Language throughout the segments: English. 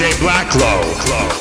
DJ Blacklow.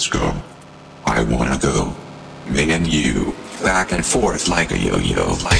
Let's go. I wanna go. Me and you. Back and forth like a yo-yo. Like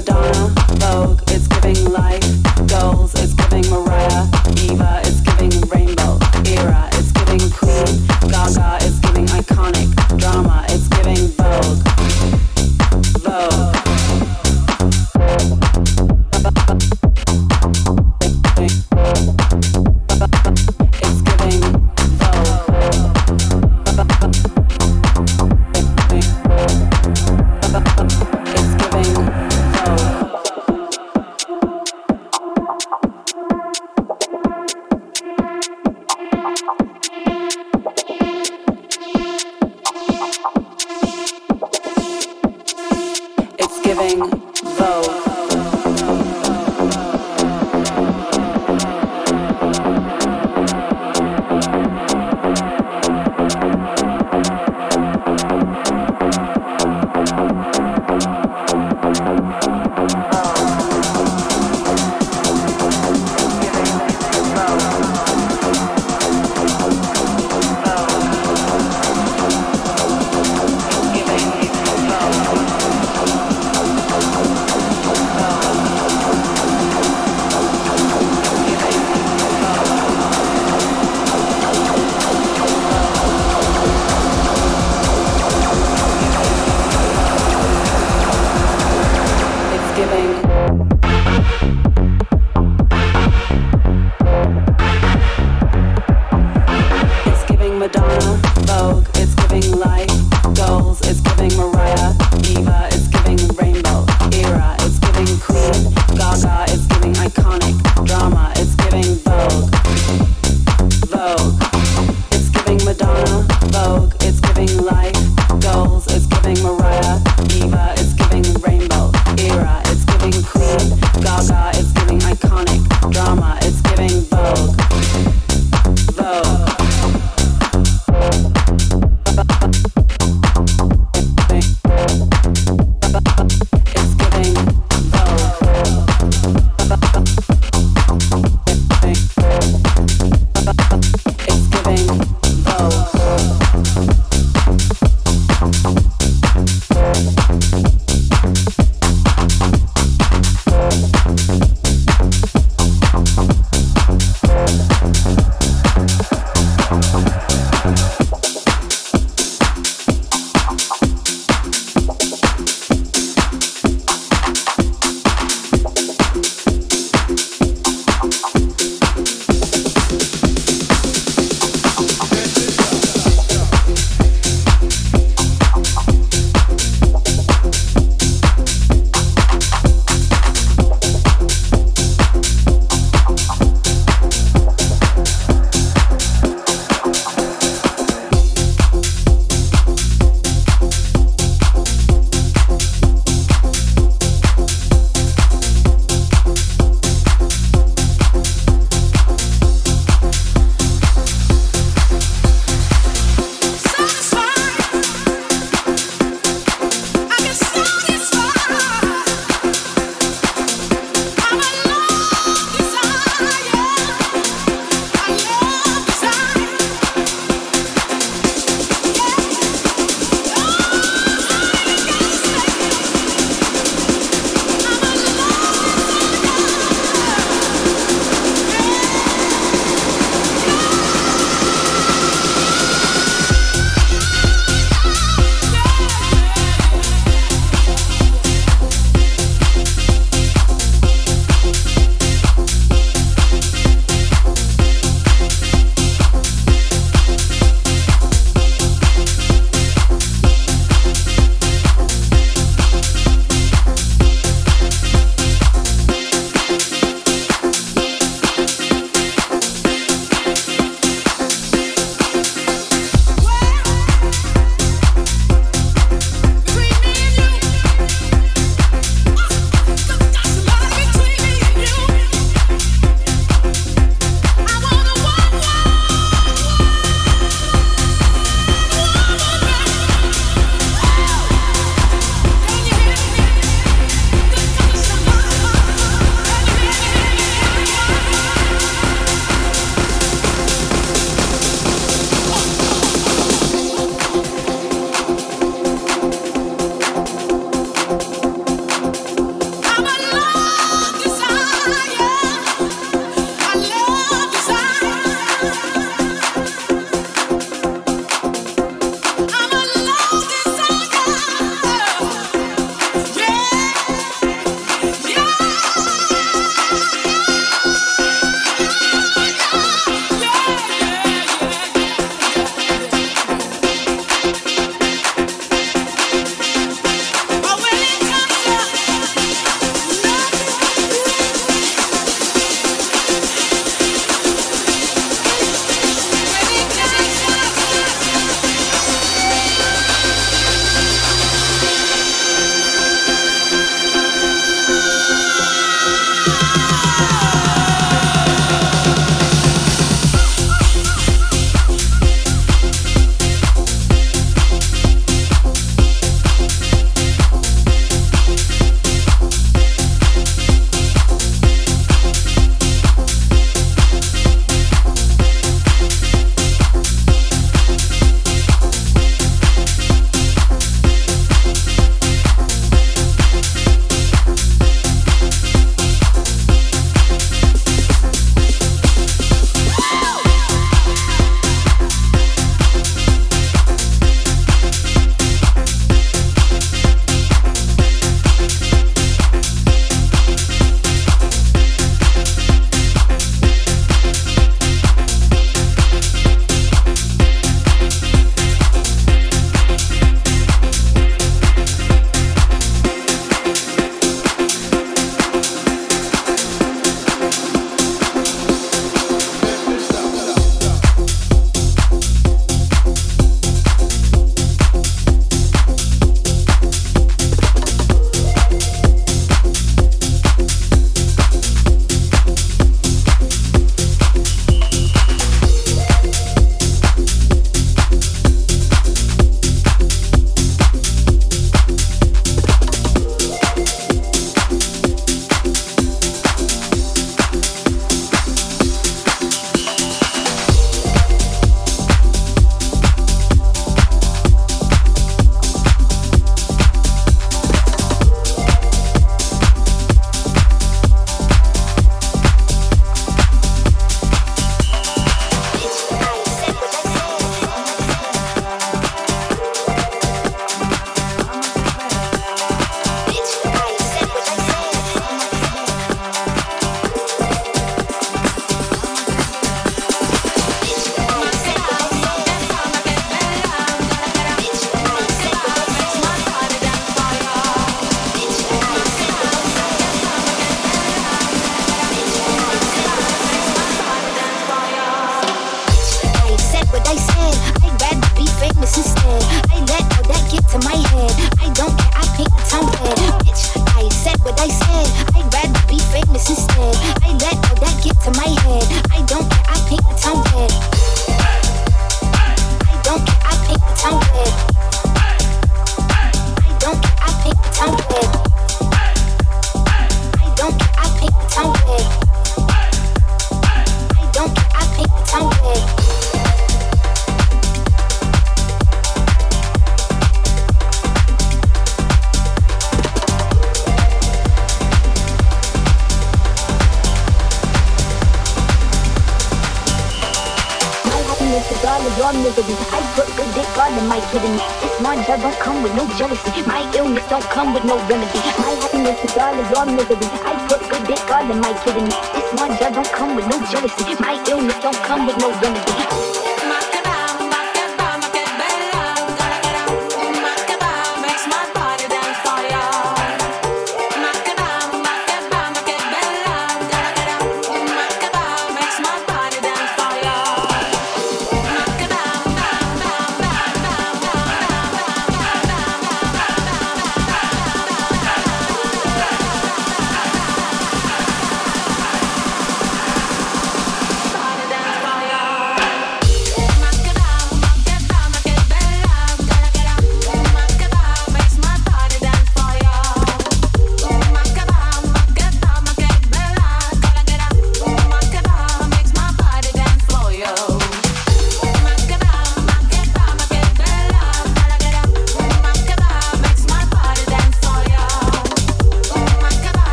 Madonna, Vogue, it's giving life, goals, it's giving Mariah, Eva, it's giving rainbow, era, it's giving queen, Gaga, it's giving iconic.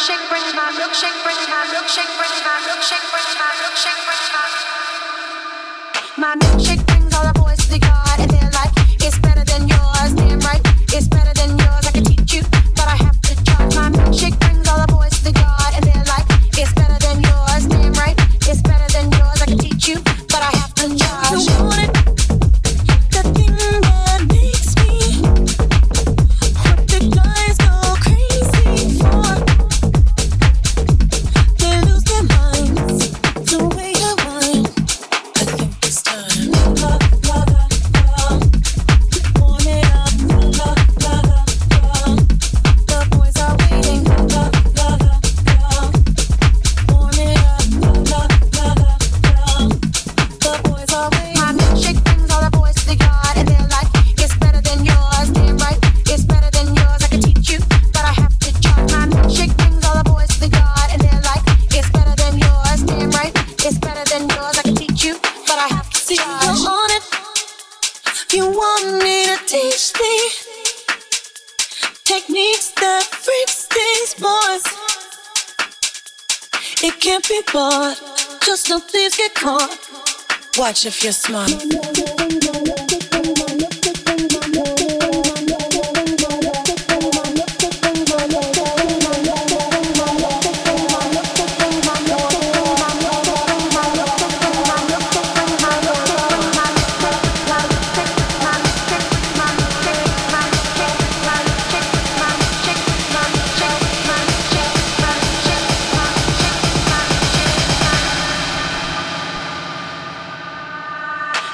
milkshake bring, my milkshake bring, my milkshake brings if you're smart.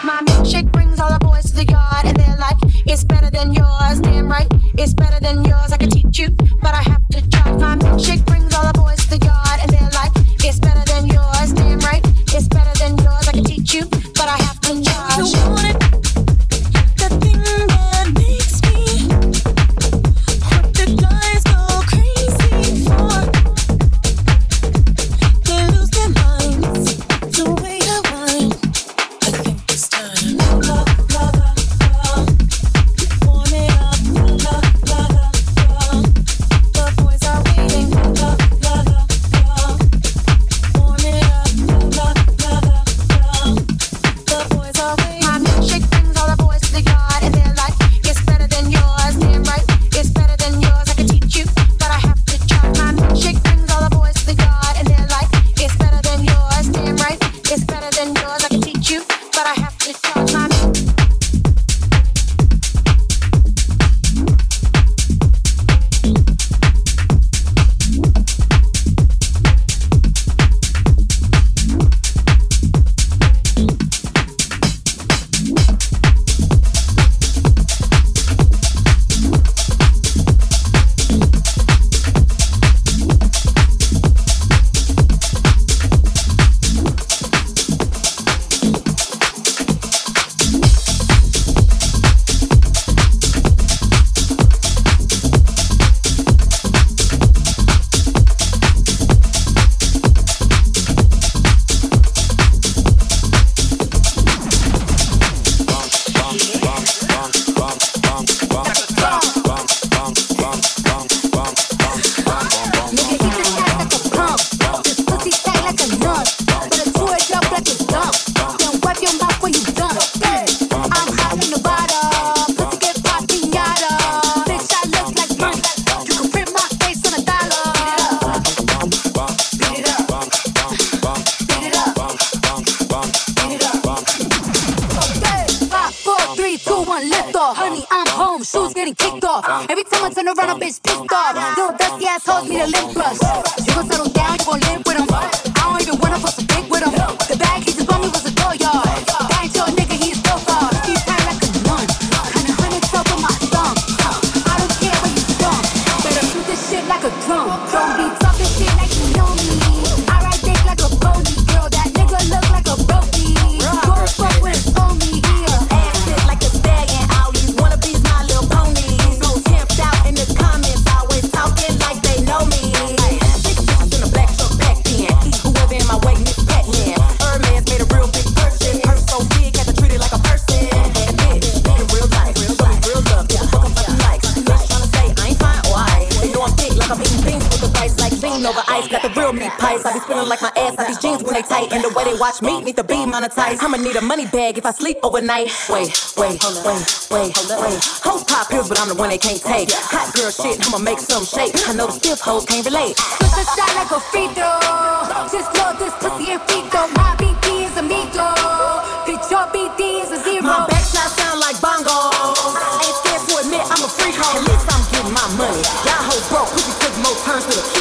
My milkshake brings all the boys to the yard, and they're like, it's better than yours. Damn right, it's better than yours. I can teach you, but I have to try. My milkshake brings all the boys to the yard, and they're like, it's better than yours. Damn right, it's better than yours. I can teach you, but I have to try. I'ma need a money bag if I sleep overnight. Wait, wait, wait, wait, wait. Hoes pop pills, but I'm the one they can't take. Hot girl shit, I'ma make some shake. I know the stiff hoes can't relate. Put the shot like a free throw. Just blow this pussy and free throw.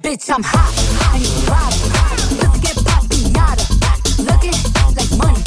Bitch, I'm hot. And you ride. Let's get poppy nada. Looking like money.